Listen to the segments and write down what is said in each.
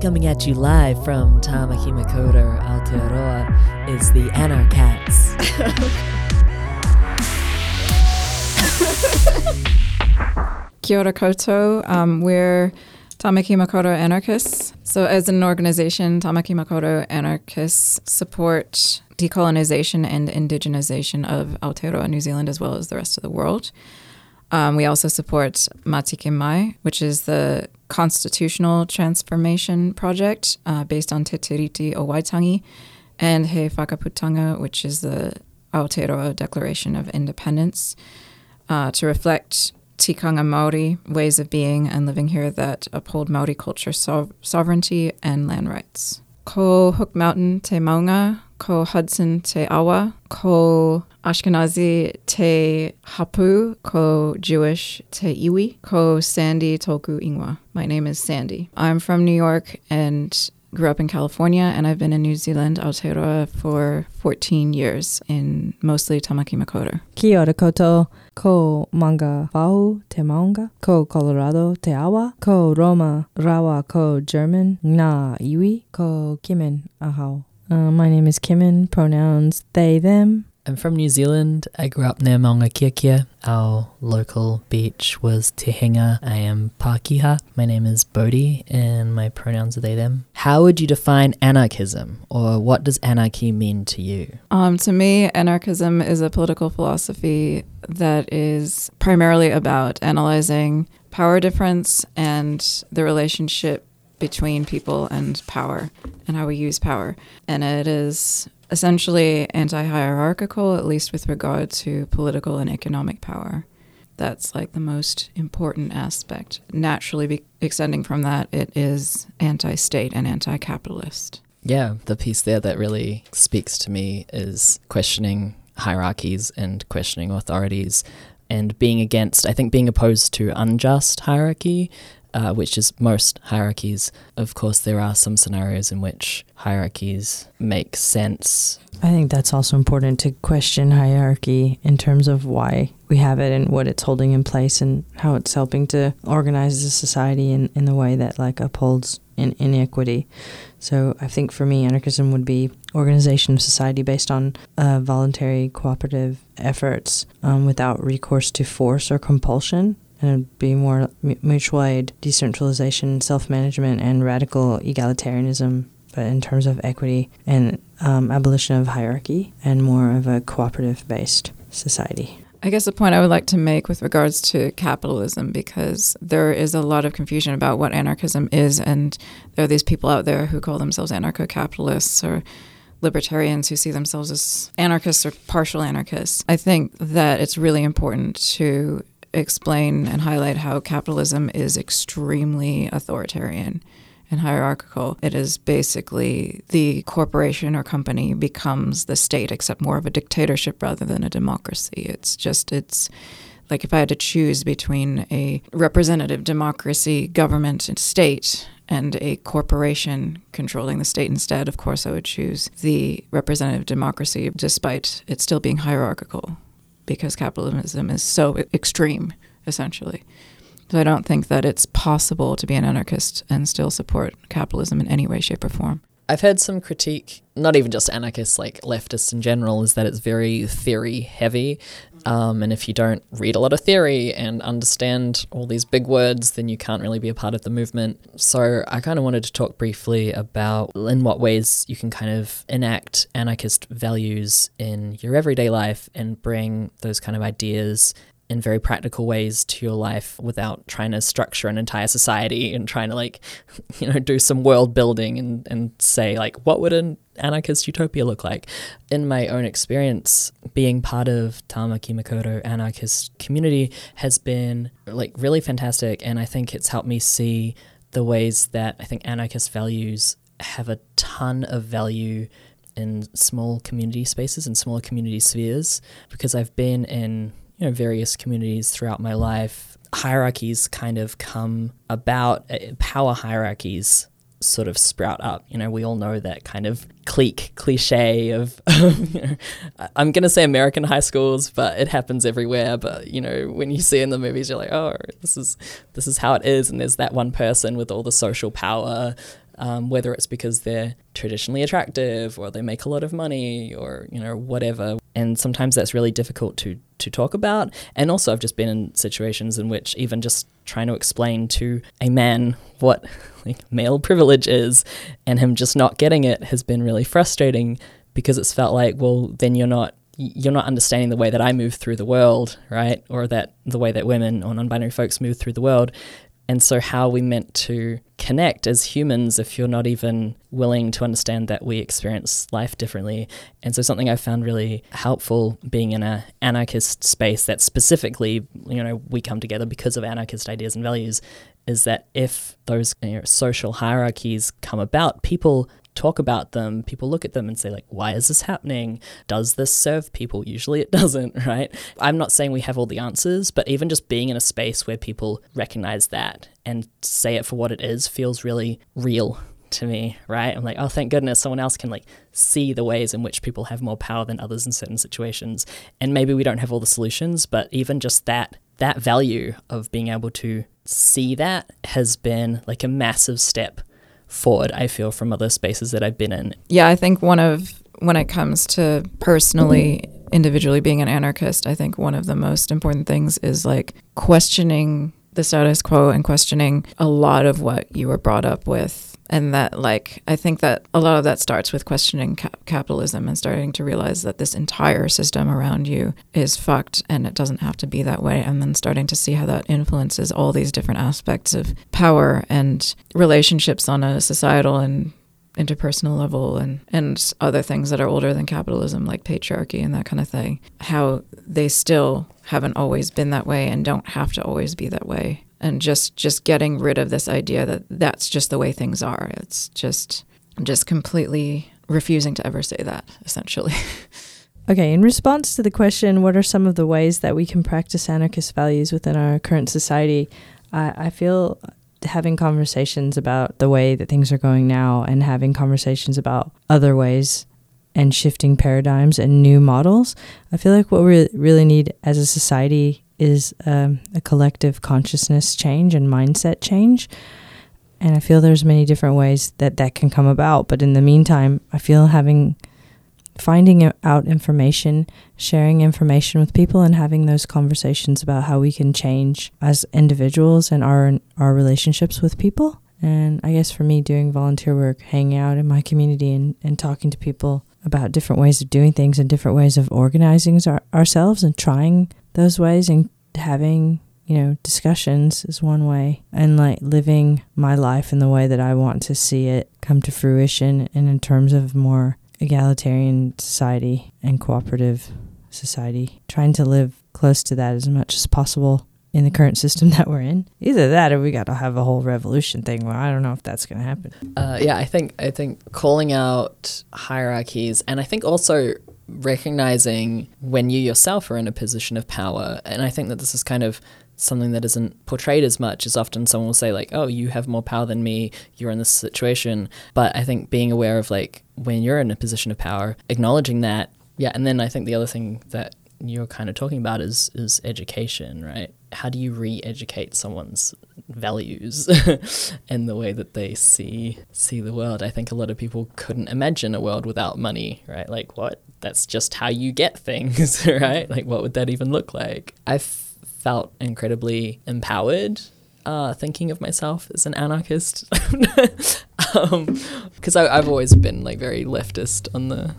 Coming at you live from Tamaki Makaurau, Aotearoa is the Anarchats. Kia ora koutou. Um, we're Tamaki Makaurau Anarchists. So, as an organization, Tamaki Makaurau Anarchists support decolonization and indigenization of Aotearoa, New Zealand, as well as the rest of the world. Um, we also support Matike Mai, which is the constitutional transformation project uh, based on Te Tiriti o Waitangi, and He Whakaputanga, which is the Aotearoa Declaration of Independence, uh, to reflect tikanga Maori ways of being and living here that uphold Maori culture, sov- sovereignty, and land rights. Ko Hook Mountain te maunga, ko Hudson te awa, ko Ashkenazi te hapu, ko Jewish te iwi, ko Sandy toku ingwa. My name is Sandy. I'm from New York and grew up in California, and I've been in New Zealand, Aotearoa, for 14 years in mostly Tamaki Makaurau. Kia ora koutou, ko Maungawhau te maunga, ko Colorado te awa, ko Roma rawa ko German, na iwi, ko Kimin ahau. Uh, my name is Kimin, pronouns they, them. I'm from New Zealand. I grew up near Maunga Kia. Our local beach was Te Henga. I am Pākehā. My name is Bodhi and my pronouns are they, them. How would you define anarchism or what does anarchy mean to you? Um, to me, anarchism is a political philosophy that is primarily about analyzing power difference and the relationship between people and power and how we use power. And it is essentially anti hierarchical, at least with regard to political and economic power. That's like the most important aspect. Naturally, be- extending from that, it is anti state and anti capitalist. Yeah, the piece there that really speaks to me is questioning hierarchies and questioning authorities and being against, I think, being opposed to unjust hierarchy uh, which is most hierarchies. Of course, there are some scenarios in which hierarchies make sense. I think that's also important to question hierarchy in terms of why we have it and what it's holding in place and how it's helping to organize the society in, in the way that like upholds in inequity. So I think for me, anarchism would be organization of society based on uh, voluntary cooperative efforts um, without recourse to force or compulsion and be more mutual aid, decentralization, self management, and radical egalitarianism, but in terms of equity and um, abolition of hierarchy and more of a cooperative based society. I guess the point I would like to make with regards to capitalism, because there is a lot of confusion about what anarchism is, and there are these people out there who call themselves anarcho capitalists or libertarians who see themselves as anarchists or partial anarchists. I think that it's really important to explain and highlight how capitalism is extremely authoritarian and hierarchical. It is basically the corporation or company becomes the state, except more of a dictatorship rather than a democracy. It's just, it's like if I had to choose between a representative democracy, government, and state, and a corporation controlling the state instead, of course, I would choose the representative democracy, despite it still being hierarchical because capitalism is so extreme, essentially. So I don't think that it's possible to be an anarchist and still support capitalism in any way, shape, or form. I've heard some critique, not even just anarchists, like leftists in general, is that it's very theory heavy. Um, and if you don't read a lot of theory and understand all these big words, then you can't really be a part of the movement. So I kind of wanted to talk briefly about in what ways you can kind of enact anarchist values in your everyday life and bring those kind of ideas in very practical ways to your life without trying to structure an entire society and trying to like you know do some world building and, and say like what would an anarchist utopia look like? In my own experience being part of tamaki makaurau anarchist community has been like really fantastic and i think it's helped me see the ways that i think anarchist values have a ton of value in small community spaces and smaller community spheres because i've been in you know various communities throughout my life, hierarchies kind of come about. Uh, power hierarchies sort of sprout up. You know, we all know that kind of clique cliche of, I'm going to say American high schools, but it happens everywhere. But you know, when you see in the movies, you're like, oh, this is this is how it is, and there's that one person with all the social power. Um, whether it's because they're traditionally attractive or they make a lot of money or you know whatever. And sometimes that's really difficult to to talk about. And also, I've just been in situations in which even just trying to explain to a man what like male privilege is and him just not getting it has been really frustrating because it's felt like, well, then you're not you're not understanding the way that I move through the world, right? Or that the way that women or non-binary folks move through the world. And so, how are we meant to connect as humans if you're not even willing to understand that we experience life differently? And so, something I found really helpful being in an anarchist space that specifically, you know, we come together because of anarchist ideas and values is that if those you know, social hierarchies come about, people talk about them, people look at them and say, like, why is this happening? Does this serve people? Usually it doesn't, right? I'm not saying we have all the answers, but even just being in a space where people recognize that and say it for what it is feels really real to me, right? I'm like, oh, thank goodness someone else can like see the ways in which people have more power than others in certain situations. And maybe we don't have all the solutions, but even just that that value of being able to see that has been like a massive step forward, I feel, from other spaces that I've been in. Yeah, I think one of, when it comes to personally, individually being an anarchist, I think one of the most important things is like questioning the status quo and questioning a lot of what you were brought up with and that like i think that a lot of that starts with questioning ca- capitalism and starting to realize that this entire system around you is fucked and it doesn't have to be that way. And then starting to see how that influences all these different aspects of power and relationships on a societal and interpersonal level and and other things that are older than capitalism like patriarchy and that kind of thing. How they still haven't always been that way and don't have to always be that way and just just getting rid of this idea that that's just the way things are. It's just just completely refusing to ever say that essentially. okay, in response to the question, what are some of the ways that we can practice anarchist values within our current society? I, I feel having conversations about the way that things are going now and having conversations about other ways and shifting paradigms and new models. I feel like what we really need as a society is um, a collective consciousness change and mindset change. And I feel there's many different ways that that can come about. But in the meantime, I feel having finding out information, sharing information with people, and having those conversations about how we can change as individuals and our our relationships with people. And I guess for me, doing volunteer work, hanging out in my community, and, and talking to people about different ways of doing things and different ways of organizing our, ourselves and trying those ways and having you know discussions is one way and like living my life in the way that i want to see it come to fruition and in terms of more egalitarian society and cooperative society trying to live close to that as much as possible in the current system that we're in. Either that, or we got to have a whole revolution thing. Well, I don't know if that's going to happen. Uh, yeah, I think I think calling out hierarchies, and I think also recognizing when you yourself are in a position of power. And I think that this is kind of something that isn't portrayed as much as often someone will say like oh you have more power than me you're in this situation but i think being aware of like when you're in a position of power acknowledging that yeah and then i think the other thing that you're kind of talking about is is education, right? How do you re-educate someone's values and the way that they see see the world? I think a lot of people couldn't imagine a world without money, right? Like what? That's just how you get things, right? Like what would that even look like? I felt incredibly empowered uh, thinking of myself as an anarchist because um, I've always been like very leftist on the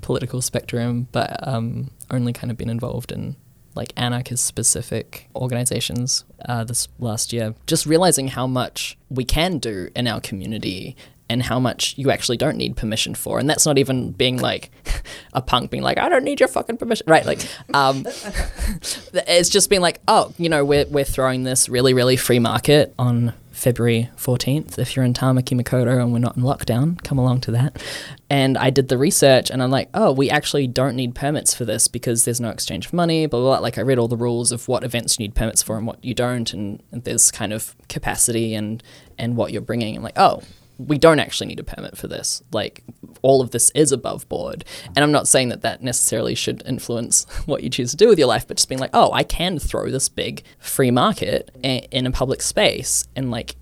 political spectrum, but um, only kind of been involved in like anarchist specific organizations uh, this last year. Just realizing how much we can do in our community and how much you actually don't need permission for. And that's not even being like a punk being like, I don't need your fucking permission. Right. Like, um, it's just being like, oh, you know, we're, we're throwing this really, really free market on February 14th. If you're in Tamaki Makaurau and we're not in lockdown, come along to that. And I did the research and I'm like, oh, we actually don't need permits for this because there's no exchange of money, blah, blah, blah. Like I read all the rules of what events you need permits for and what you don't. And, and there's kind of capacity and, and what you're bringing. I'm like, oh, we don't actually need a permit for this. Like, all of this is above board. And I'm not saying that that necessarily should influence what you choose to do with your life, but just being like, oh, I can throw this big free market in a public space, and like,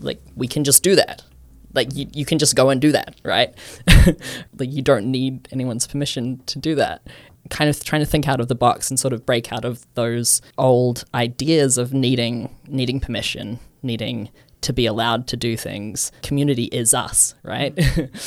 like we can just do that. Like you, you can just go and do that, right? like you don't need anyone's permission to do that. Kind of trying to think out of the box and sort of break out of those old ideas of needing needing permission, needing to be allowed to do things. Community is us, right?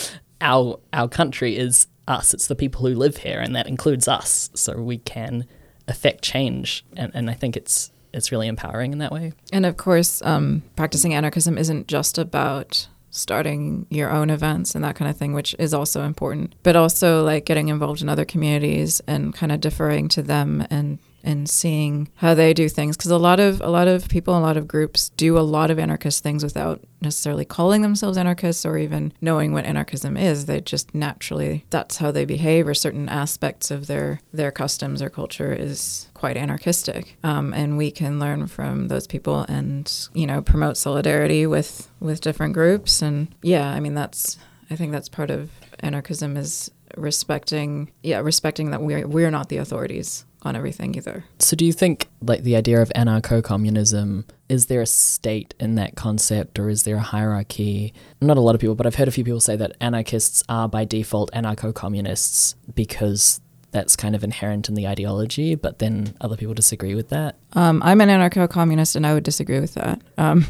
our our country is us. It's the people who live here, and that includes us. So we can affect change, and, and I think it's it's really empowering in that way. And of course, um, practicing anarchism isn't just about starting your own events and that kind of thing, which is also important, but also like getting involved in other communities and kind of deferring to them and and seeing how they do things. Because a lot of a lot of people a lot of groups do a lot of anarchist things without necessarily calling themselves anarchists or even knowing what anarchism is. They just naturally that's how they behave or certain aspects of their their customs or culture is quite anarchistic. Um, and we can learn from those people and you know promote solidarity with with different groups. And yeah i mean that's i think that's part of anarchism is respecting yeah respecting that we're we're not the authorities on everything either. So, do you think, like, the idea of anarcho communism, is there a state in that concept or is there a hierarchy? Not a lot of people, but I've heard a few people say that anarchists are by default anarcho communists because that's kind of inherent in the ideology, but then other people disagree with that. Um, I'm an anarcho communist and I would disagree with that. Um,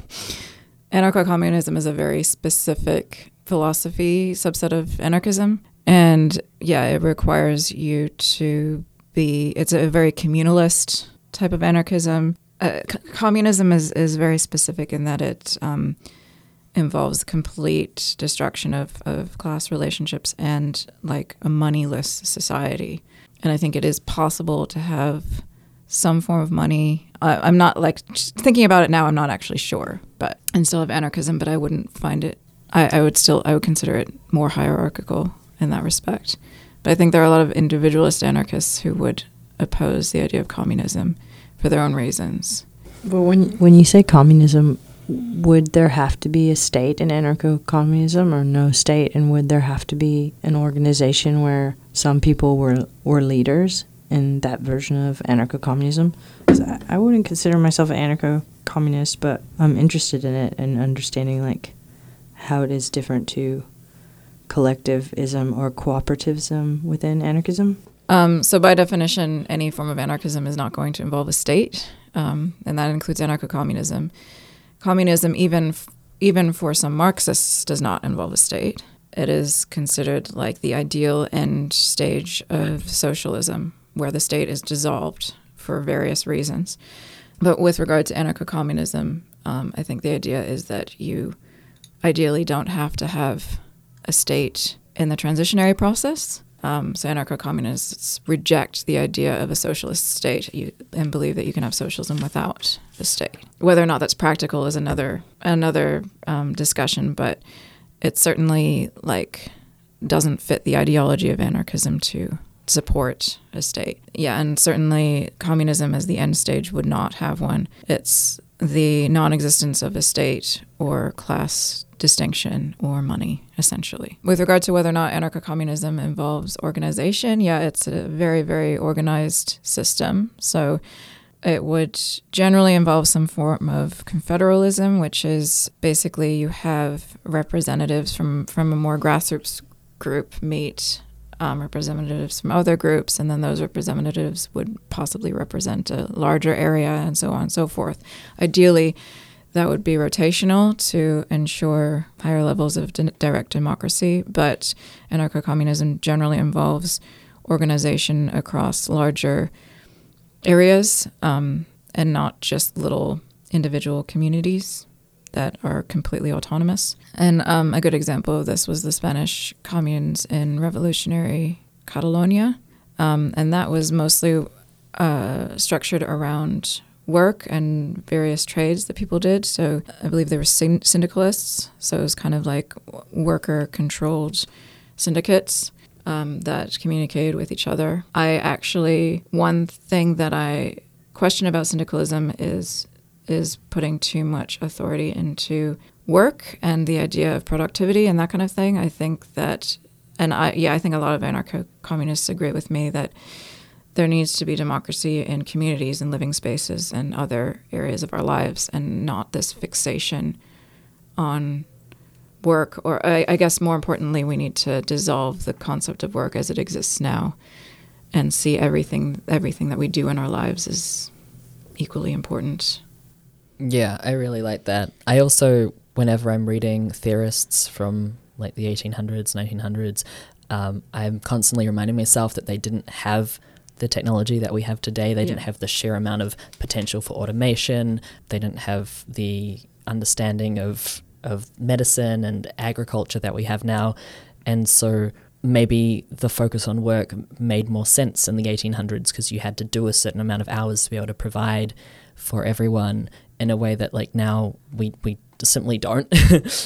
anarcho communism is a very specific philosophy subset of anarchism. And yeah, it requires you to it's a very communalist type of anarchism. Uh, c- communism is, is very specific in that it um, involves complete destruction of, of class relationships and like a moneyless society. And I think it is possible to have some form of money. I'm not like thinking about it now. I'm not actually sure, but and still have anarchism, but I wouldn't find it. I, I would still I would consider it more hierarchical in that respect. But I think there are a lot of individualist anarchists who would oppose the idea of communism for their own reasons. But when when you say communism, would there have to be a state in anarcho-communism or no state, and would there have to be an organization where some people were were leaders in that version of anarcho-communism? Because I, I wouldn't consider myself an anarcho-communist, but I'm interested in it and understanding like how it is different to collectivism or cooperativism within anarchism? Um, so, by definition, any form of anarchism is not going to involve a state, um, and that includes anarcho communism. Even, f- even for some Marxists, does not involve a state. It is considered like the ideal end stage of socialism, where the state is dissolved for various reasons. But with regard to anarcho communism, um, I think the idea is that you ideally don't have to have a state in the transitionary process. Um, so anarcho communists reject the idea of a socialist state you, and believe that you can have socialism without the state. Whether or not that's practical is another another um, discussion, but it certainly like doesn't fit the ideology of anarchism to support a state. Yeah, and certainly communism as the end stage would not have one. It's the non-existence of a state or class distinction or money, essentially. With regard to whether or not anarcho communism involves organization, yeah, it's a very, very organized system. So it would generally involve some form of confederalism, which is basically you have representatives from, from a more grassroots group meet um, representatives from other groups, and then those representatives would possibly represent a larger area, and so on and so forth. Ideally, that would be rotational to ensure higher levels of di- direct democracy, but anarcho communism generally involves organization across larger areas um, and not just little individual communities that are completely autonomous. And um, a good example of this was the Spanish communes in revolutionary Catalonia. Um, and that was mostly uh, structured around work and various trades that people did. So I believe there were syndicalists. So it was kind of like worker controlled syndicates um, that communicated with each other. I actually, one thing that I question about syndicalism is is putting too much authority into work and the idea of productivity and that kind of thing. I think that, and I yeah, I think a lot of anarcho communists agree with me that there needs to be democracy in communities and living spaces and other areas of our lives and not this fixation on work, or I, I guess more importantly, we need to dissolve the concept of work as it exists now, and see everything everything that we do in our lives is equally important. Yeah, I really like that. I also, whenever I'm reading theorists from like the 1800s, 1900s, um, I'm constantly reminding myself that they didn't have the technology that we have today. They didn't have the sheer amount of potential for automation. They didn't have the understanding of of medicine and agriculture that we have now, and so maybe the focus on work made more sense in the 1800s because you had to do a certain amount of hours to be able to provide for everyone in a way that like now we we simply don't.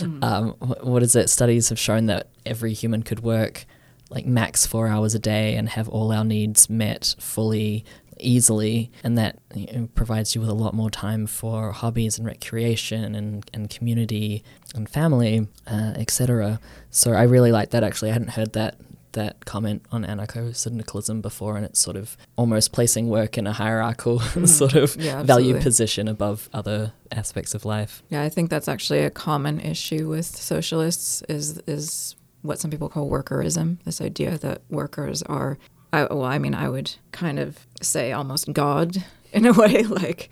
um, what is it? Studies have shown that every human could work like max four hours a day and have all our needs met fully easily and that you know, provides you with a lot more time for hobbies and recreation and, and community and family uh, etc so i really like that actually i hadn't heard that that comment on anarcho-syndicalism before and it's sort of almost placing work in a hierarchical mm-hmm. sort of Yeah, value position above other aspects of life Yeah, I think that's actually a common issue with socialists is is what some people call workerism. This idea that workers are, I, well, I mean, I would kind of say almost God in a way, like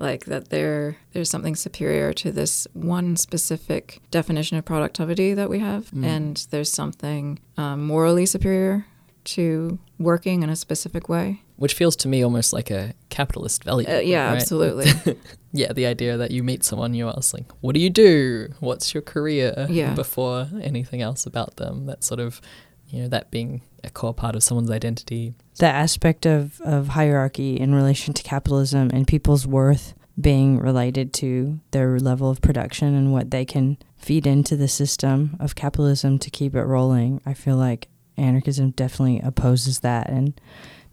like that there there's something superior to this one specific definition of productivity that we have, and there's something um, morally superior to working in a specific way. which feels to me almost like a capitalist value Uh, yeah, right? absolutely. yeah, the idea that you meet someone, you ask like, "What do you do? What's your career?" Yeah. Before anything else about them, that sort of, you know, that being a core part of someone's identity. the aspect of, of hierarchy in relation to capitalism and people's worth being related to their level of production and what they can feed into the system of capitalism to keep it rolling. I feel like anarchism definitely opposes that and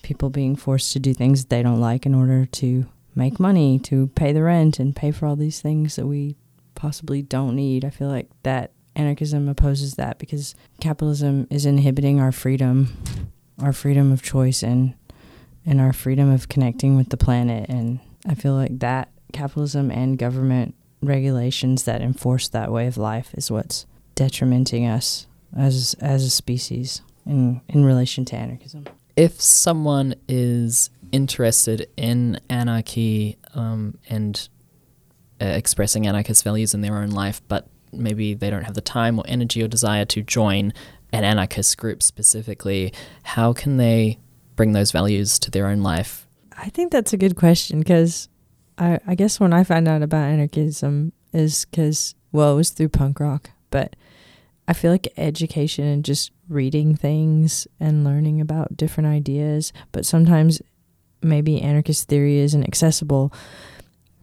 people being forced to do things they don't like in order to make money, to pay the rent and pay for all these things that we possibly don't need. I feel like that anarchism opposes that because capitalism is inhibiting our freedom our freedom of choice and and our freedom of connecting with the planet and I feel like that capitalism and government regulations that enforce that way of life is what's detrimenting us as as a species in in relation to anarchism. If someone is interested in anarchy um, and uh, expressing anarchist values in their own life, but maybe they don't have the time or energy or desire to join an anarchist group specifically, how can they bring those values to their own life? I think that's a good question because I, I guess when I found out about anarchism is because, well, it was through punk rock, but I feel like education and just reading things and learning about different ideas, but sometimes maybe anarchist theory isn't accessible,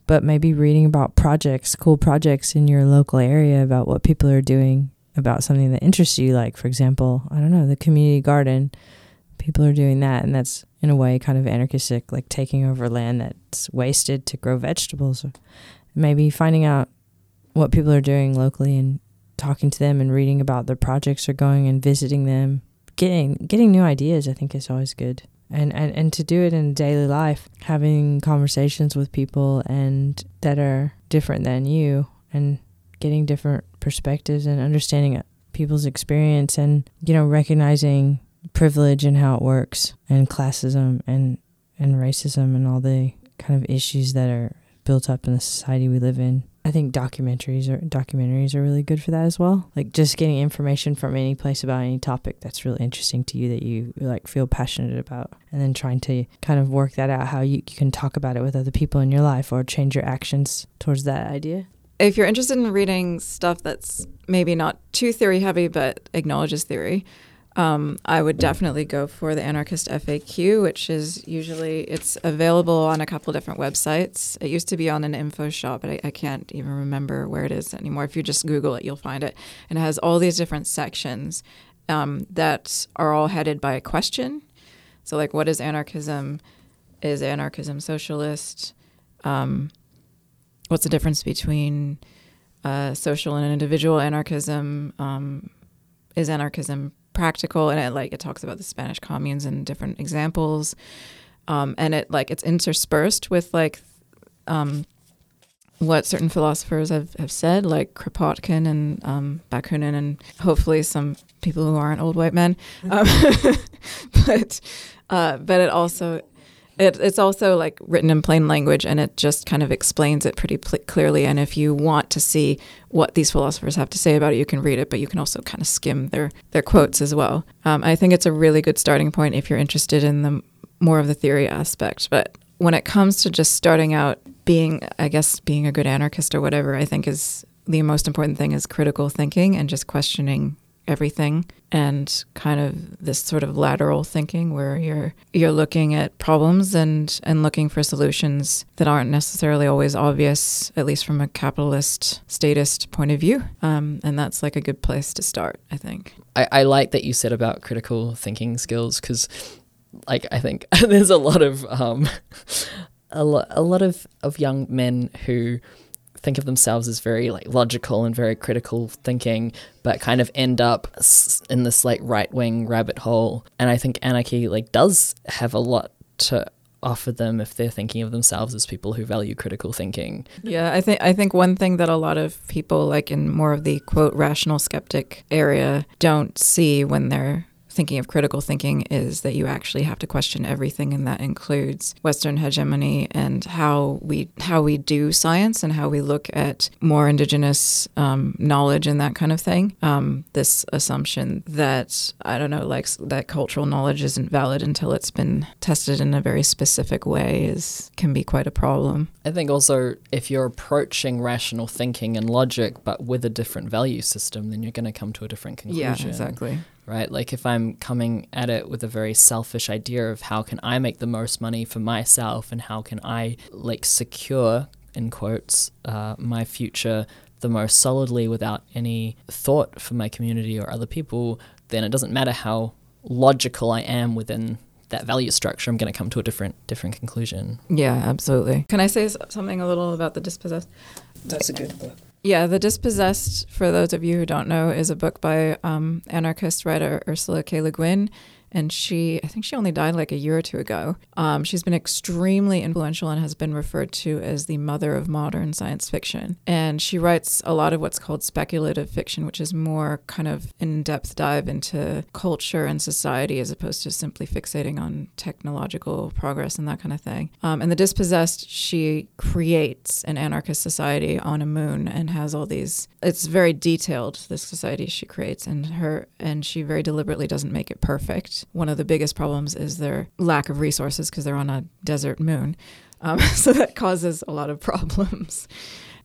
but maybe reading about projects, cool projects in your local area about what people are doing about something that interests you, like, for example, I don't know, the community garden. People are doing that and that's in a way kind of anarchistic like taking over land that's wasted to grow vegetables. Maybe finding out what people are doing locally and talking to them and reading about their projects or going and visiting them. Getting getting new ideas i think is always good and, and and to do it in daily life having conversations with people and that are different than you and getting different perspectives and understanding uh, people's experience and you know recognizing privilege and how it works and classism and and racism and all the kind of issues that are built up in the society we live in. I think documentaries are documentaries are really good for that as well. Like just getting information from any place about any topic that's really interesting to you that you like feel passionate about and then trying to kind of work that out how you, you can talk about it with other people in your life or change your actions towards that idea. if you're interested in reading stuff that's maybe not too theory heavy but acknowledges theory um, i would definitely go for the anarchist faq which is usually it's available on a couple different websites. It used to be on an info shop but I, I can't even remember where it is anymore. If you just google it you'll find it. And it has all these different sections um, that are all headed by a question. So like what is anarchism? Is anarchism socialist? Um, what's the difference between uh, social and individual anarchism? Um, is anarchism practical? And it like it talks about the Spanish communes and different examples, um, and it like it's interspersed with like um, what certain philosophers have, have said, like Kropotkin and um, Bakunin, and hopefully some people who aren't old white men. Um, but uh, but it also it, it's also like written in plain language and it just kind of explains it pretty pl- clearly and if you want to see what these philosophers have to say about it you can read it but you can also kind of skim their their quotes as well. Um, i think it's a really good starting point if you're interested in the more of the theory aspect but when it comes to just starting out being i guess being a good anarchist or whatever i think is the most important thing is critical thinking and just questioning everything and kind of this sort of lateral thinking where you're you're looking at problems and and looking for solutions that aren't necessarily always obvious at least from a capitalist statist point of view. Um, and that's like a good place to start i think. I, I like that you said about critical thinking skills because like i think there's a lot of um, a, lo- a lot of, of young men who think of themselves as very like logical and very critical thinking, but kind of end up in this like right wing rabbit hole. And I think anarchy like does have a lot to offer them if they're thinking of themselves as people who value critical thinking. Yeah, I think I think one thing that a lot of people like in more of the quote rational skeptic area don't see when they're thinking of critical thinking is that you actually have to question everything, and that includes Western hegemony and how we how we do science and how we look at more indigenous um, knowledge and that kind of thing. Um, this assumption that I don't know, like that cultural knowledge isn't valid until it's been tested in a very specific way is can be quite a problem. I think also if you're approaching rational thinking and logic, but with a different value system, then you're going to come to a different conclusion. Yeah, exactly right? Like if I'm coming at it with a very selfish idea of how can I make the most money for myself and how can I like secure in quotes uh, my future the most solidly without any thought for my community or other people, then it doesn't matter how logical I am within that value structure. I'm going to come to a different different conclusion. Yeah, absolutely. Can I say something a little about the dispossessed? That's a good book. Yeah, The Dispossessed, for those of you who don't know, is a book by um, anarchist writer Ursula K. Le Guin and she I think she only died like a year or two ago. Um, she's been extremely influential and has been referred to as the mother of modern science fiction. And she writes a lot of what's called speculative fiction, which is more kind of an in-depth dive into culture and society as opposed to simply fixating on technological progress and that kind of thing. Um, and the dispossessed, she creates an anarchist society on a moon and has all these. It's very detailed. This society she creates, and her and she very deliberately doesn't make it perfect one of the biggest problems is their lack of resources because they're on a desert moon. Um, so that causes a lot of problems.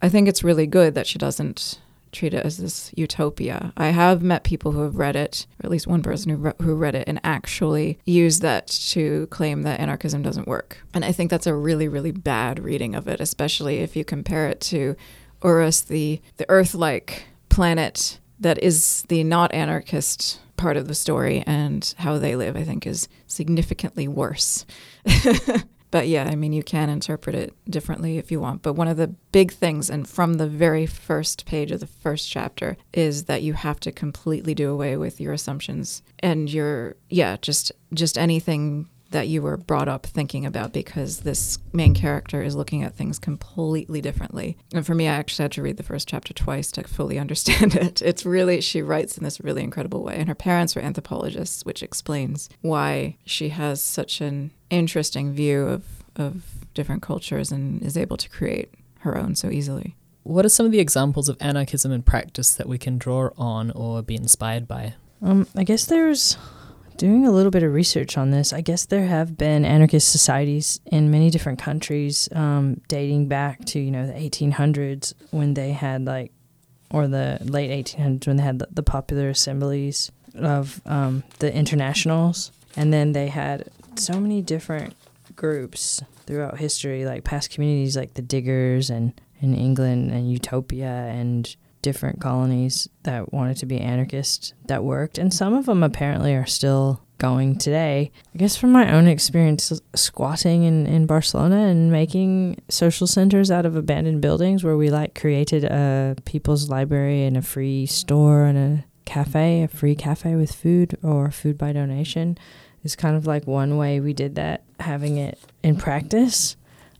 I think it's really good that she doesn't treat it as this utopia. I have met people who have read it, or at least one person who, re- who read it and actually used that to claim that anarchism doesn't work. And I think that's a really, really bad reading of it, especially if you compare it to Urras, the, the Earth like planet that is the not anarchist part of the story and how they live, I think, is significantly worse. but yeah, I mean, you can interpret it differently if you want. But one of the big things, and from the very first page of the first chapter, is that you have to completely do away with your assumptions and your, yeah, just just anything that you were brought up thinking about because this main character is looking at things completely differently. And for me, I actually had to read the first chapter twice to fully understand it. It's really, she writes in this really incredible way. And her parents were anthropologists, which explains why she has such an interesting view of, of different cultures and is able to create her own so easily. What are some of the examples of anarchism in practice that we can draw on or be inspired by? Um, I guess there's doing a little bit of research on this, I guess there have been anarchist societies in many different countries, um, dating back to you know the 1800s when they had like, or the late 1800s when they had the, the popular assemblies of um, the internationals, and then they had so many different groups throughout history, like past communities like the Diggers and in England and Utopia and different colonies that wanted to be anarchist that worked, and some of them apparently are still going today. I guess from my own experience squatting in, in Barcelona and making social centers out of abandoned buildings where we like created a people's library and a free store and a cafe, a free cafe with food or food by donation is kind of like one way we did that, having it in practice.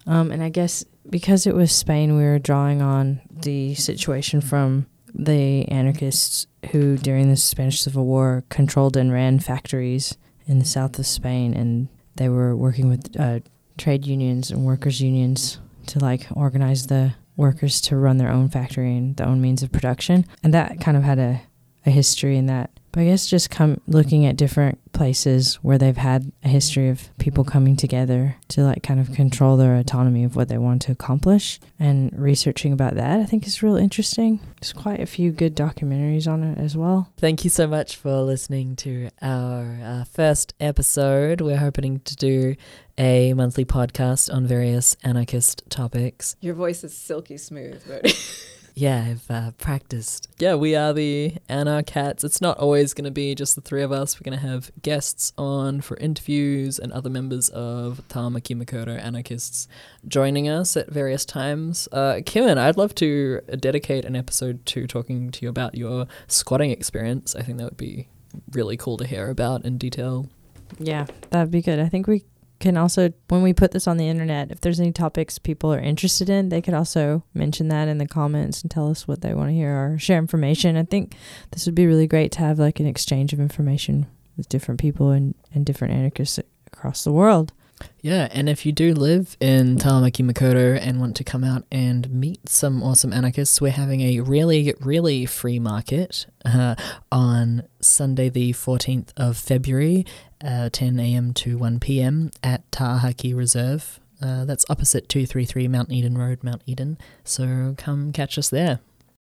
Um, and I guess because it was Spain, we were drawing on the situation from the anarchists who, during the Spanish Civil War, controlled and ran factories in the south of Spain, and they were working with uh, trade unions and workers' unions to like organize the workers to run their own factory and their own means of production, and that kind of had a, a history in that but I guess just come looking at different places where they've had a history of people coming together to like kind of control their autonomy of what they want to accomplish and researching about that I think is real interesting. There's quite a few good documentaries on it as well. Thank you so much for listening to our uh, first episode. We're hoping to do a monthly podcast on various anarchist topics. Your voice is silky smooth, but Yeah, I've uh, practiced. Yeah, we are the Anarchats. It's not always going to be just the three of us. We're going to have guests on for interviews and other members of Tamaki Makaurau Anarchists joining us at various times. Uh, Kimmin, I'd love to dedicate an episode to talking to you about your squatting experience. I think that would be really cool to hear about in detail. Yeah, that'd be good. I think we can also, when we put this on the internet, if there's any topics people are interested in, they could also mention that in the comments and tell us what they want to hear or share information. I think this would be really great to have like an exchange of information with different people and, and different anarchists across the world. Yeah, and if you do live in Tamaki Makaurau and want to come out and meet some awesome anarchists, we're having a really, really free market uh, on Sunday, the 14th of February uh, 10 a.m. to 1 p.m. at Tahaki Reserve. Uh, that's opposite 233 Mount Eden Road, Mount Eden. So come catch us there.